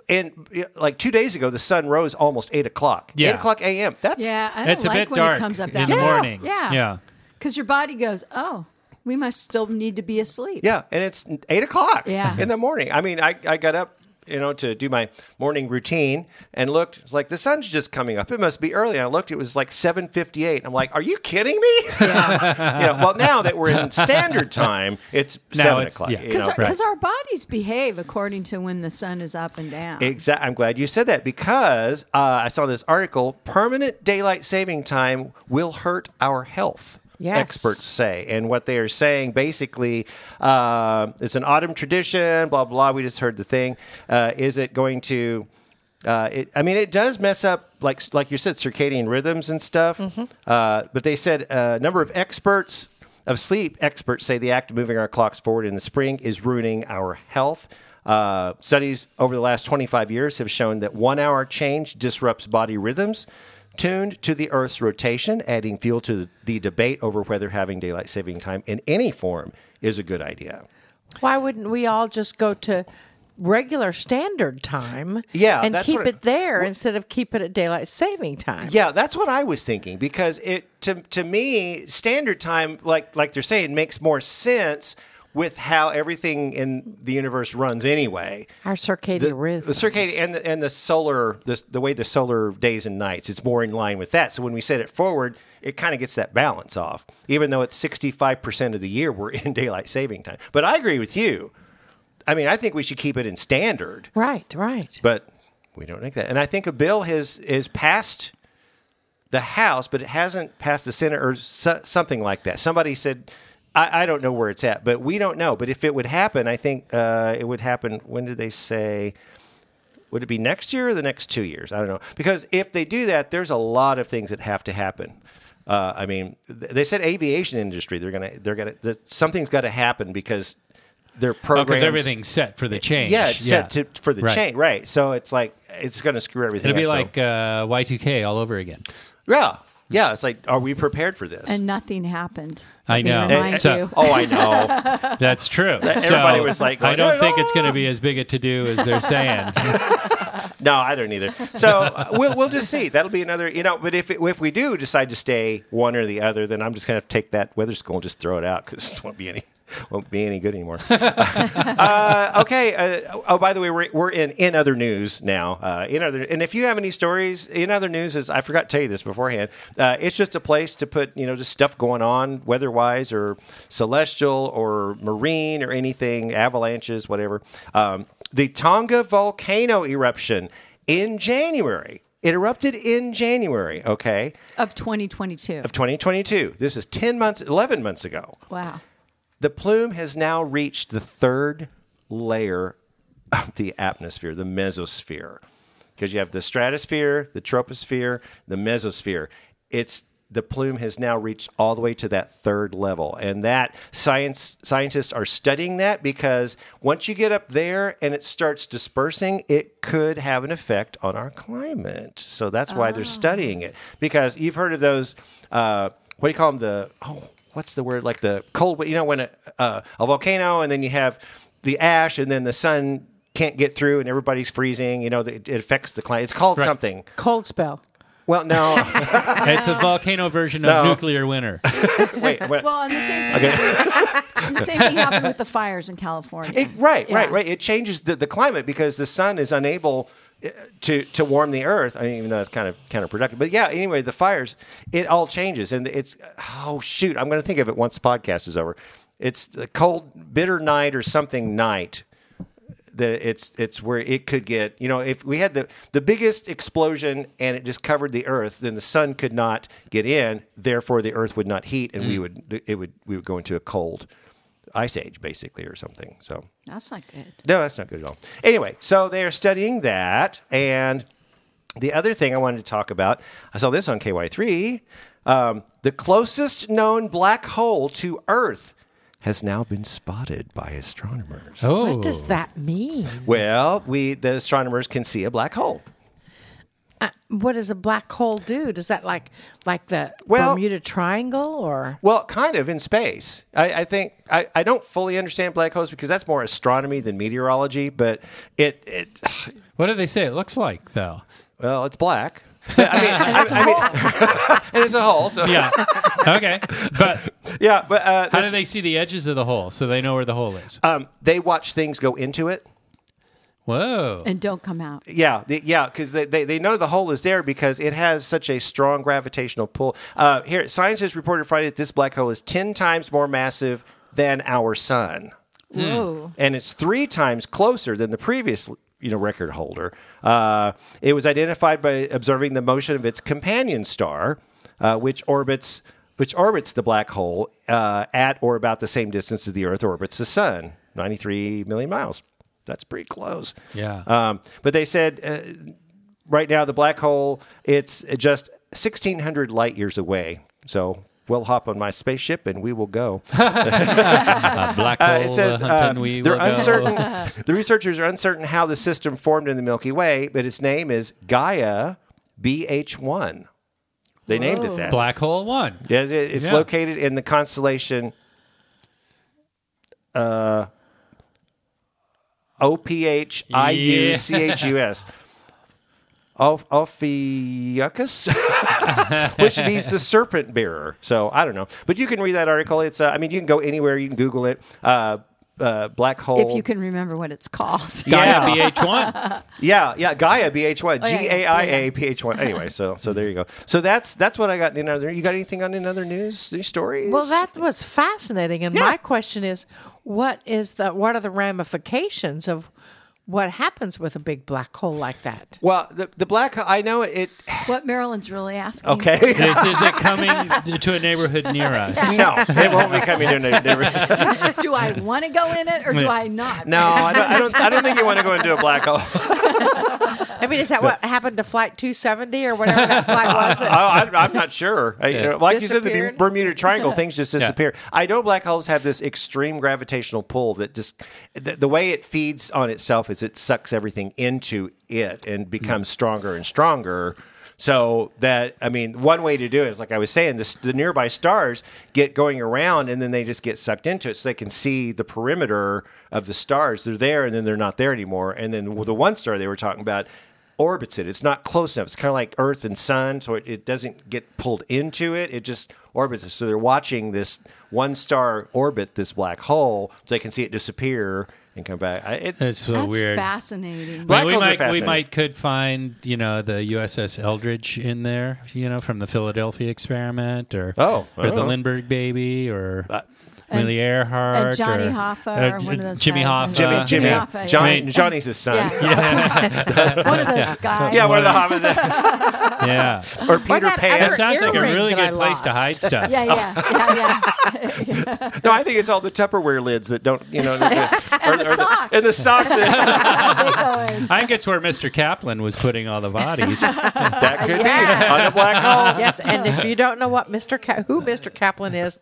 and like two days ago the sun rose almost eight o'clock. Yeah. Eight o'clock a.m. That's Yeah, I don't it's a like bit when dark it comes up in that the morning. Yeah, Yeah. because your body goes, "Oh, we must still need to be asleep." yeah, and it's eight o'clock. Yeah. in the morning. I mean, I I got up. You know, to do my morning routine, and looked. It's like the sun's just coming up. It must be early. And I looked. It was like seven fifty-eight. I'm like, "Are you kidding me?" Yeah. you know, well, now that we're in standard time, it's Now seven it's- o'clock. yeah. because know? our, our bodies behave according to when the sun is up and down. Exactly. I'm glad you said that because uh, I saw this article. Permanent daylight saving time will hurt our health. Yes. Experts say, and what they are saying basically, uh, it's an autumn tradition. Blah blah. We just heard the thing. Uh, is it going to? Uh, it, I mean, it does mess up, like like you said, circadian rhythms and stuff. Uh, but they said a number of experts of sleep experts say the act of moving our clocks forward in the spring is ruining our health. Uh, studies over the last 25 years have shown that one hour change disrupts body rhythms tuned to the Earth's rotation, adding fuel to the debate over whether having daylight saving time in any form is a good idea. Why wouldn't we all just go to regular standard time? Yeah, and keep it there instead of keep it at daylight saving time. Yeah, that's what I was thinking because it to to me standard time like like they're saying makes more sense with how everything in the universe runs anyway. Our circadian The, rhythm. the circadian and the, and the solar the, the way the solar days and nights it's more in line with that. So when we set it forward, it kind of gets that balance off. Even though it's 65% of the year we're in daylight saving time. But I agree with you. I mean, I think we should keep it in standard. Right, right. But we don't make that. And I think a bill has is passed the House, but it hasn't passed the Senate or so, something like that. Somebody said, I, I don't know where it's at, but we don't know. But if it would happen, I think uh, it would happen. When did they say? Would it be next year or the next two years? I don't know. Because if they do that, there's a lot of things that have to happen. Uh, I mean, th- they said aviation industry. They're gonna. They're gonna. th- Something's got to happen because their Because programs. everything's set for the change. Yeah, it's set to, for the Right. change, right? So it's like it's going to screw everything. It'll be up, so- like uh, Y2K all over again. yeah, yeah. It's like, are we prepared for this? and nothing happened. I Let me know. remind So- you. oh, I know. That's true. Everybody So, was like, I don't think "Oh." it's going to be as big a to do as they're saying. no, I don't either. So uh, we'll we'll just see. That'll be another, you know. But if it, if we do decide to stay one or the other, then I'm just going to take that weather school and just throw it out because it won't be any won't be any good anymore. uh, okay. Uh, oh, by the way, we're, we're in in other news now. Uh, in other, and if you have any stories in other news, is I forgot to tell you this beforehand. Uh, it's just a place to put you know just stuff going on weather wise or celestial or marine or anything avalanches whatever. Um, the Tonga volcano eruption in January. It erupted in January. Okay, Of 2022. of 2022. This is 10 months, 11 months ago. Wow. The plume has now reached the third layer of the atmosphere, the mesosphere. Because you have the stratosphere, the troposphere, the mesosphere. It's the plume has now reached all the way to that third level. And that science scientists are studying that because once you get up there and it starts dispersing, it could have an effect on our climate. So that's why they're studying it. Because you've heard of those uh, what do you call them? The oh, what's the word? Like the cold. You know, when a, uh, a volcano, and then you have the ash, and then the sun can't get through, and everybody's freezing. You know, it, it affects the climate. It's called something. Cold spell. Well, no, it's a volcano version of No. nuclear winter. wait, wait. Well, and the same thing, and the same thing happened with the fires in California. It, right, Yeah. right, right. It changes the, the climate because the sun is unable to to warm the earth. I mean, even though it's kind of counterproductive. But yeah, anyway, the fires, it all changes, and it's oh shoot, I'm going to think of it once the podcast is over. It's the cold, bitter night or something night. That it's it's where it could get you know if we had the the biggest explosion and it just covered the earth then the sun could not get in therefore the earth would not heat and we mm. would it would we would go into a cold ice age basically or something so That's not good. no, that's not good at all. Anyway, so they are studying that. And the other thing I wanted to talk about, I saw this on KY3. Um, the closest known black hole to Earth has now been spotted by astronomers. Oh, What does that mean? Well, we the astronomers can see a black hole. What does a black hole do? Does that like like the Well- Bermuda Triangle or Well, kind of in space. I, I think I, I don't fully understand black holes because that's more astronomy than meteorology. But it, it What do they say it looks like, though? well, it's black. I mean, I, I mean, and it's a hole. So Yeah. okay. But yeah, but uh, how this- do they see the edges of the hole so they know where the hole is? um, they watch things go into it. Whoa. And don't come out. Yeah, the, yeah, because they, they, they know the hole is there because it has such a strong gravitational pull. Uh, here, scientists reported Friday that this black hole is 10 times more massive than our sun. whoa? and it's three times closer than the previous you know record holder. Uh, it was identified by observing the motion of its companion star, uh, which orbits which orbits the black hole uh, at or about the same distance as the Earth orbits the Sun, ninety three million miles. That's pretty close. Yeah. Um, but they said uh, right now the black hole it's just sixteen hundred light years away. So. We'll hop on my spaceship and we will go. A black hole Uh, it says uh, hunting we they're will go. uncertain. the researchers are uncertain how the system formed in the Milky Way, but its name is Gaia BH1. They named it that. Black hole one. Yeah, it's Yeah. located in the constellation uh, OPHIUCHUS. Ophiuchus, which means the serpent bearer. So I don't know, but you can read that article. It's, uh, I mean, you can go anywhere. You can Google it. Uh, uh, black hole. If you can remember what it's called. Yeah. Gaia BH1. Yeah, yeah, Gaia BH1, Oh, yeah, G yeah, A I A BH1. Anyway, so so there you go. So that's that's what I got in other. You got anything on in other news? Any stories? Well, that was fascinating. And Yeah. my question is, what is the what are the ramifications of what happens with a big black hole like that? well, the the black. I know it. What Marilyn's really asking. Okay. this is it coming to a neighborhood near us. no, it won't be coming to a neighborhood. do I want to go in it or do I not? No, I don't, I don't. I don't think you want to go into a black hole. I mean, is that what happened to Flight 270 or whatever that flight was? That, I, I, I'm not sure. I, you know, like you said, the Disappeared? Bermuda Triangle things just disappear. I know black holes have this extreme gravitational pull that just the, the way it feeds on itself is it sucks everything into it and becomes mm-hmm. stronger and stronger. So that I mean, one way to do it is like I was saying, this, the nearby stars get going around and then they just get sucked into it, so they can see the perimeter of the stars. They're there and then they're not there anymore. And then with the one star they were talking about orbits it. It's not close enough. It's kind of like Earth and Sun, so it, it doesn't get pulled into it. It just orbits it. So they're watching this one star orbit this black hole, so they can see it disappear and come back. I, it, That's so That's weird. fascinating. Black we holes are might we might could find you know the USS Eldridge in there, you know, from the Philadelphia experiment, or Oh, or don't the know. Lindbergh baby, or Uh, Amelia Earhart, and Johnny or, Hoffa, or J- one of those Jimmy guys. Hoffa, Jimmy, Uh, Jimmy, Jimmy Hoffa, Johnny, yeah. Johnny's his son. Yeah. one of those guys. Yeah, one of the Hobbits. yeah. or Peter that Pan. That sounds like a really good place to hide stuff. Yeah, yeah, yeah, yeah. No, I think it's all the Tupperware lids that don't, you know, and the socks. and the socks. that- They go in. I think it's where Mr. Kaplan was putting all the bodies. that could Yeah. be on a black hole. yes, and if you don't know what Mr. Ka- who Mr. Kaplan is,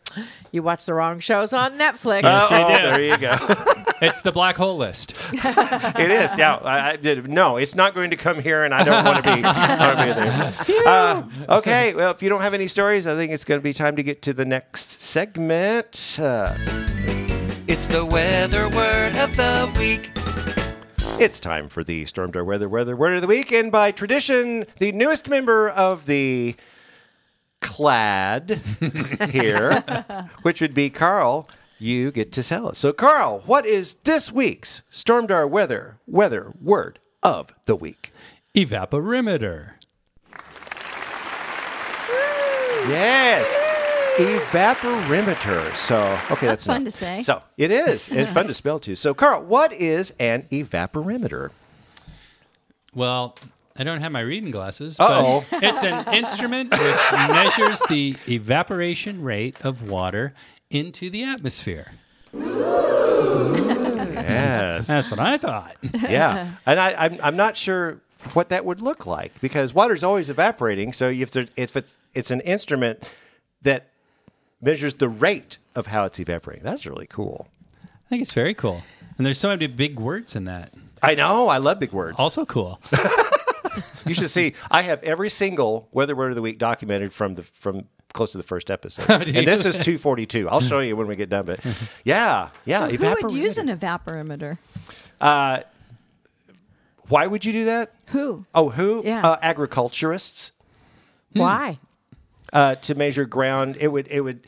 you watch the wrong shows on Netflix. Yes, I Oh, do. there you go. it's the black hole list. It is. Yeah. I, I did. No, it's not going to come here, and I don't want to be. I don't wanna be there. Uh, okay. Well, if you don't have any stories, I think it's going to be time to get to the next segment. Uh, It's the weather word of the week. it's time for the Stormdar Weather Weather Word of the Week, and by tradition, the newest member of the clad here, which would be Carl. You get to tell us. So, Carl, what is this week's Stormdar Weather Weather Word of the Week? Evaporimeter. Yes. Evaporimeter. So, okay, that's, That's fun enough. to say. So, it is. And it's fun to spell too. So, Carl, what is an evaporimeter? Well, I don't have my reading glasses, but it's an instrument which measures the evaporation rate of water into the atmosphere. Yes. That's what I thought. yeah. And I, I'm, I'm not sure what that would look like because water's always evaporating. So, if, there, if it's, it's an instrument that measures the rate of how it's evaporating, that's really cool. I think it's very cool. And there's so many big words in that. I know. I love big words. Also cool. You should see. I have every single weather word of the week documented from the from close to the first episode, and this is two forty two. I'll show you when we get done. But yeah, yeah. So who would use an evaporimeter? Why would you do that? Who? Oh, who? Yeah. Uh, agriculturists Why? uh, to measure ground. It would. It would.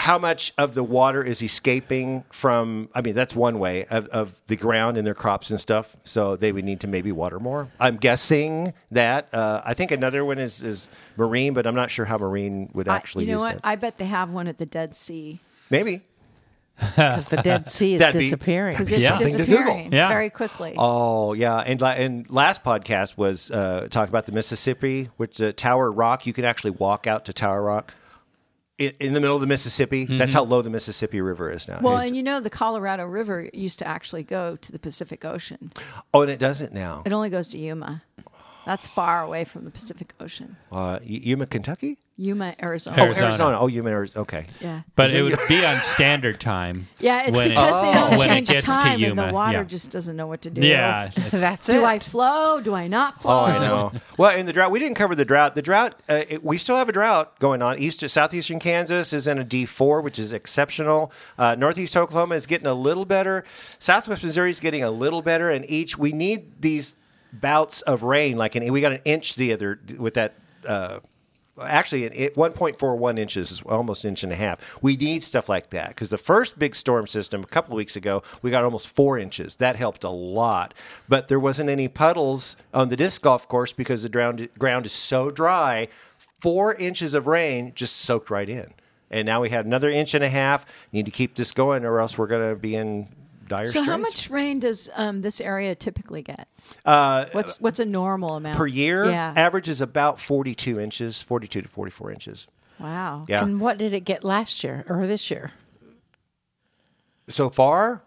How much of the water is escaping from? I mean, that's one way of, of the ground and their crops and stuff. So they would need to maybe water more. I'm guessing that. Uh, I think another one is is marine, but I'm not sure how marine would actually I- you know use what? that. I bet they have one at the Dead Sea maybe. Because the Dead Sea is That'd disappearing. because it's Yeah. Something to Google. disappearing Yeah. very quickly. Oh yeah, and la- and last podcast was uh, talking about the Mississippi, which uh, Tower Rock. You can actually walk out to Tower Rock in, in the middle of the Mississippi. That's how mm-hmm. low the Mississippi River is now. Well, It's- and you know the Colorado River used to actually go to the Pacific Ocean. oh, and it doesn't now. It only goes to Yuma. That's far away from the Pacific Ocean. Uh, Yuma, Kentucky. Yuma, Arizona. Oh, Arizona. Arizona. Oh, Yuma, Arizona. Okay. Yeah. But it would be on standard time. Yeah, it's when it- because they don't when it change gets to time and the water yeah. just doesn't know what to do. Yeah. That's Do it. Do I flow? Do I not flow? Oh. I know. well, in the drought, we didn't cover the drought. The drought, uh, it, we still have a drought going on. East to southeastern Kansas is in a D4, which is exceptional. Uh, Northeast Oklahoma is getting a little better. Southwest Missouri is getting a little better. And each, we need these bouts of rain. Like, we got an inch the other with that. Uh, Actually, it, 1.41 inches is almost inch and a half. We need stuff like that because the first big storm system a couple weeks ago, we got almost four inches. That helped a lot. But there wasn't any puddles on the disc golf course because the ground, ground is so dry. Four inches of rain just soaked right in. And now we had another inch and a half. Need to keep this going or else we're going to be in dire So straits. how much rain does um, this area typically get? Uh, what's what's a normal amount per year? Yeah. Average is about 42 inches, 42 to 44 inches. wow. Yeah. And what did it get last year or this year? so far,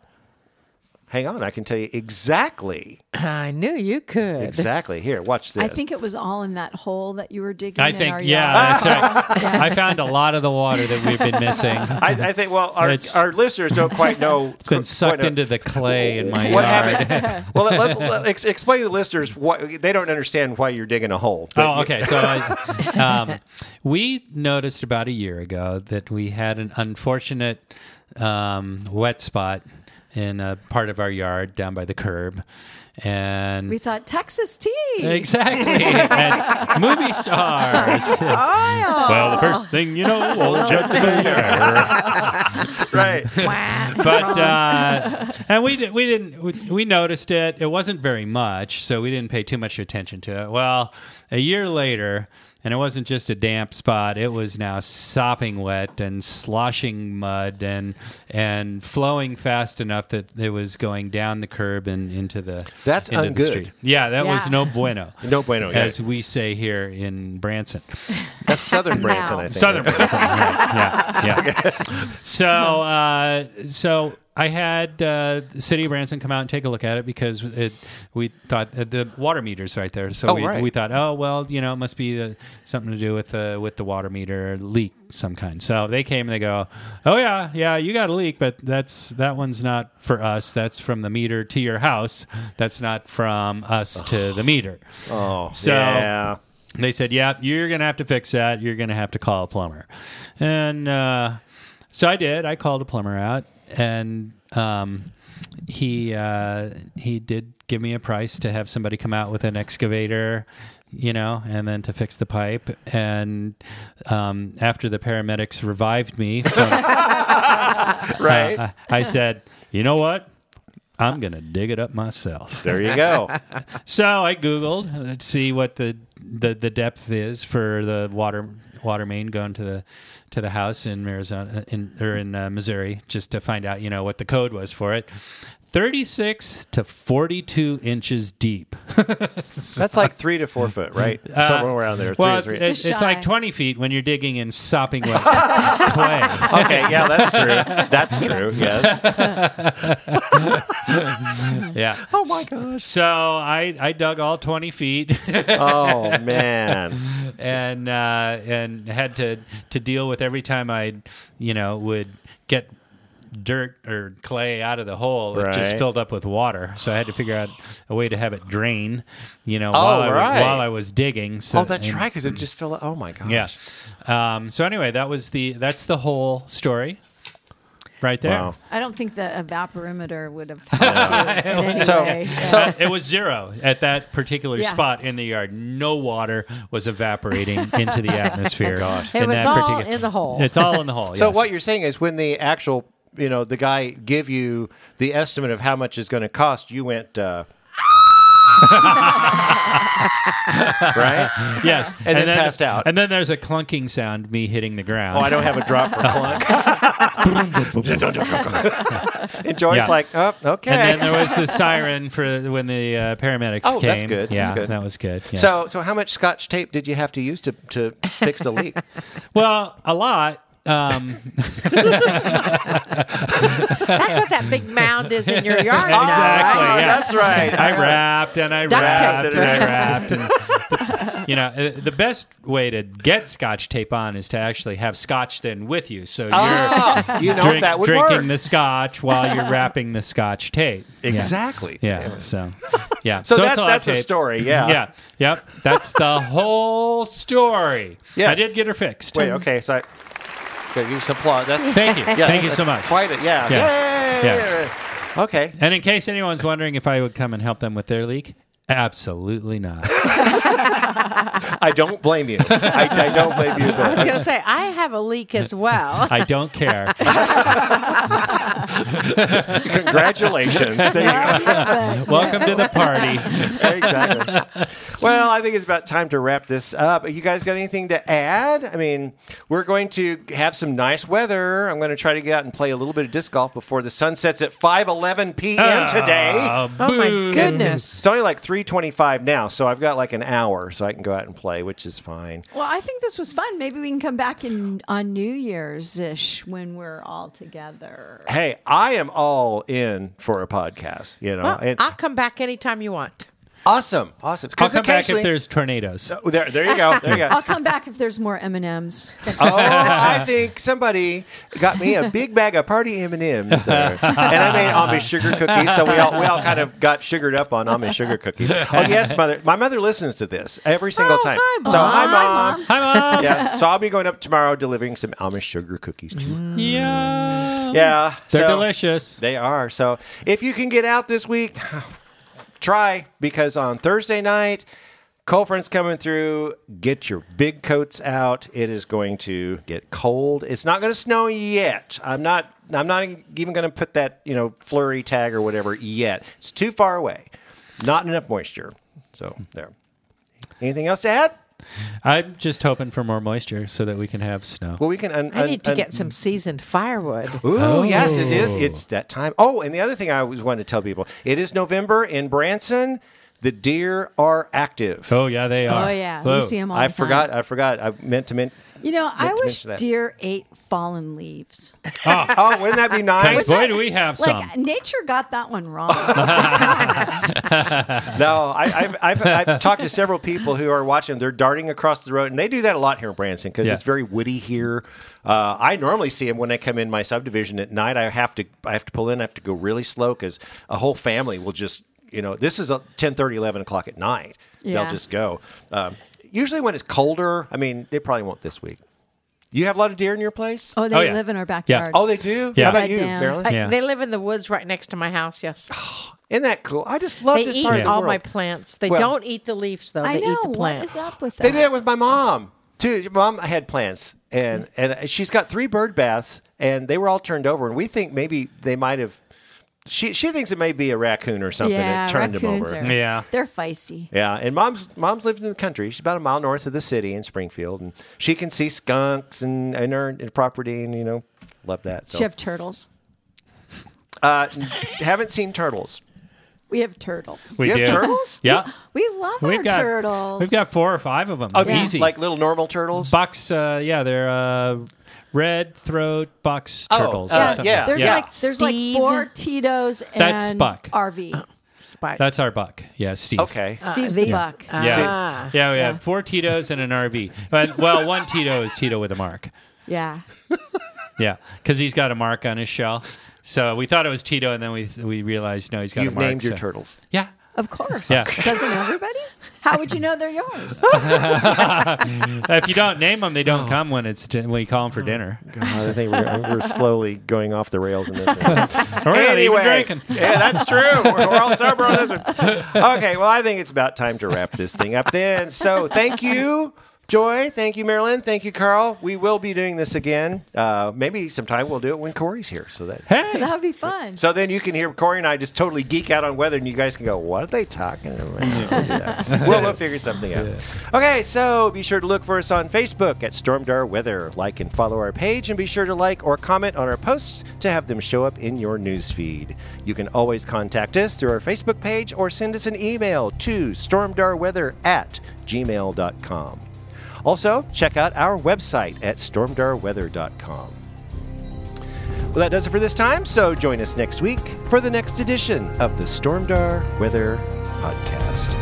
hang on, I can tell you exactly. I knew you could. Exactly. Here, watch this. I think it was all in that hole that you were digging. I in think, our yeah, yard. that's right. I found a lot of the water that we've been missing. I, I think. Well, our, It's- our listeners don't quite know. It's been sucked into the clay in my what yard. happened. well, let, let, let- ex- explain to the listeners what they don't understand why you're digging a hole. Oh, okay. So uh, um, we noticed about a year ago that we had an unfortunate um, wet spot in a part of our yard down by the curb, and We thought Texas tea. exactly and movie stars. well, the first thing you know, old Judge right. but uh, and we did, we didn't we, we noticed it. It wasn't very much, so we didn't pay too much attention to it. Well, a year later, and it wasn't just a damp spot; it was now sopping wet and sloshing mud and and flowing fast enough that it was going down the curb and into the That's into the ungood. street. Yeah, that was no bueno. No bueno, yeah. as we say here in Branson. That's Southern Branson, I think. Southern Branson. right. Yeah, yeah. So, uh, so I had uh, the city of Branson come out and take a look at it because it, we thought uh, the water meter's right there. So Oh, we, right. we thought, oh well, you know, it must be uh, something to do with uh, with the water meter leak some kind. So they came and they go, oh yeah, yeah, you got a leak, but that's that one's not for us. That's from the meter to your house. That's not from us to the meter. Oh, So- yeah. They said, "Yeah, you're gonna have to fix that. You're gonna have to call a plumber." And uh, so I did. I called a plumber out, and um, he uh, he did give me a price to have somebody come out with an excavator, you know, and then to fix the pipe. And um, after the paramedics revived me, from, Right. uh, I said, "You know what? I'm gonna dig it up myself." there you go. So I googled to see what the, the the depth is for the water water main going to the to the house in Arizona in or in uh, Missouri just to find out you know what the code was for it. 36 to 42 inches deep. That's like three to four foot, right? Somewhere around there. Uh, well, to it's, three. it's, it's like 20 feet when you're digging in sopping wet clay. okay, yeah, that's true. That's true. Yes. Yeah. Oh my gosh. So I, I dug all 20 feet. Oh man. and uh, and had to to deal with every time I, you know, would get dirt or clay out of the hole, it just filled up with water. So I had to figure out a way to have it drain, you know, while, I, was- Oh, while I was digging. So Oh, that's and- right. Because it just filled. Oh my gosh. Yeah. Um, so anyway, that was the that's the whole story, right there. Wow. I don't think the evaporimeter would have helped you in So- Yeah. so- it was zero at that particular Yeah. spot in the yard. No water was evaporating into the atmosphere. Gosh, It was all in the hole. It's all in the hole. So yes. what you're saying is when the actual, you know, the guy give you the estimate of how much it's going to cost, you went. Uh, right? Yes, And then passed out. And then there's a clunking sound, me hitting the ground. Oh, I don't have a drop for clunk. and Joy's Yeah. like, oh, okay. And then there was the siren for when the uh, paramedics Oh, came. that's good. Yeah, That's good. that was good. yes. so, so how much scotch tape did you have to use to, to fix the leak? well, a lot. Um, That's what that big mound is in your yard now, Exactly, right? yeah. That's right. I wrapped and I Duct wrapped tape. and I wrapped. And, you know, uh, the best way to get scotch tape on is to actually have scotch then with you. So you're Ah, you know drink- that would drinking work. the scotch while you're wrapping the scotch tape. Yeah. Exactly. Yeah. So, yeah. So, it's that, all that's a story. Yeah. Yeah. Yep. That's the whole story. Yes. I did get her fixed. Wait. Okay. So, I gotta give you some applause. That's Thank you. yes, Thank you so much. Quite a yeah. Yes. Yay! Yes. Okay. And in case anyone's wondering if I would come and help them with their leak, absolutely not. I don't blame you. I, I don't blame you. I was going to say, I have a leak as well. I don't care. congratulations. There you go. Welcome to the party. exactly. Well, I think it's about time to wrap this up. You guys got anything to add? I mean, we're going to have some nice weather. I'm going to try to get out and play a little bit of disc golf before the sun sets at 5:11 p.m. today. Uh, Oh, my goodness. It's only like 3:25 now, so I've got like an hour, so I can go out and play, which is fine. Well, I think this was fun. Maybe we can come back in on New Year's ish when we're all together. Hey, I am all in for a podcast. You know, Well, and I'll come back anytime you want. Awesome, awesome. I'll come back if there's tornadoes. Oh, there, there you go. There you go. I'll come back if there's more M and M's. Oh, I think somebody got me a big bag of party M and M's, and I made Amish sugar cookies. So we all we all kind of got sugared up on Amish sugar cookies. Oh yes, mother. My mother listens to this every single Oh, time. hi, Mom. So hi, Hi, mom. Hi, Mom. Yeah. So I'll be going up tomorrow delivering some Amish sugar cookies to you. Mm. Yeah. Yeah, They're so- delicious. They are. So if you can get out this week, try because on Thursday night, cold front's coming through. Get your big coats out. It is going to get cold. It's not going to snow yet. I'm not. I'm not even going to put that you know flurry tag or whatever yet. It's too far away. Not enough moisture. So there. Anything else to add? I'm just hoping for more moisture so that we can have snow. Well, we can. Un- I need to un- get some seasoned firewood. Ooh, oh. yes, it is. It's that time. Oh, and the other thing I always wanted to tell people: it is November in Branson. The deer are active. Oh yeah, they oh, are. Oh yeah, Whoa. we see them all I the time. forgot. I forgot. I meant to. Men- You know, I to wish mention that. deer ate fallen leaves. oh, wouldn't that be nice? Boy, do we have some. Like nature got that one wrong. No, I, I've, I've, I've talked to several people who are watching. They're darting across the road, and they do that a lot here in Branson because Yeah. it's very woody here. Uh, I normally see them when I come in my subdivision at night. I have to, I have to pull in. I have to go really slow because a whole family will just, you know, this is a 10, 11 o'clock at night. Yeah. They'll just go. Um, usually when it's colder, I mean, they probably won't this week. You have a lot of deer in your place? oh, they Oh, yeah. live in our backyard. Oh, they do. Yeah. How about Right you, down. Marilyn? I- Yeah. They live in the woods right next to my house. Yes, Isn't that cool? I just love they this eat part of the all world. my plants. They Well- don't eat the leaves though. I They know. eat the What plants. is up with that? They did it with my mom too. Your Mom had plants, and and she's got three bird baths, and they were all turned over. And we think maybe they might have. She she thinks it may be a raccoon or something yeah, that turned them raccoons over. are. Yeah. they're feisty. Yeah, and mom's mom's lived in the country. She's about a mile north of the city in Springfield, and she can see skunks and and her property, and you know, love that. So She have turtles. uh, haven't seen turtles. We have turtles. We You have do. turtles? Yeah. We love our We've got turtles. We've got four or five of them. Oh, Easy. like little normal turtles. Bucks, Uh, yeah, they're uh, red throat box Oh, turtles. uh, or something. yeah. There's yeah. like there's like Steve. four Tito's and That's Buck. RV. Spike. That's our buck. Yeah, Steve. Okay. Steve's these- the buck. Ah. Yeah, we have four Tito's and an RV. But well, one Tito is Tito with a mark. yeah. Yeah, because he's got a mark on his shell. So we thought it was Tito, and then we we realized no, he's got You've a mark. named your turtles. Yeah. Of course. Yeah. Doesn't everybody? How would you know they're yours? If you don't name them, they don't come when it's when you call them for oh, dinner. God, I think we're, we're slowly going off the rails in this one. We're not anyway, drinking. yeah, that's true. We're, we're all sober on this one. Okay, well, I think it's about time to wrap this thing up then. So, thank you, Joy. Thank you, Marilyn. Thank you, Carl. We will be doing this again. Uh, maybe sometime we'll do it when Corey's here. So that. Hey, that would be fun. So then you can hear Corey and I just totally geek out on weather, and you guys can go, "What are they talking about?" We'll, we'll, we'll figure something out. Okay, so be sure to look for us on Facebook at Stormdar Weather. Like and follow our page, and be sure to like or comment on our posts to have them show up in your news feed. You can always contact us through our Facebook page or send us an email to stormdarweather at gmail.com. Also, check out our website at stormdarweather.com. Well, that does it for this time, so join us next week for the next edition of the Stormdar Weather Podcast.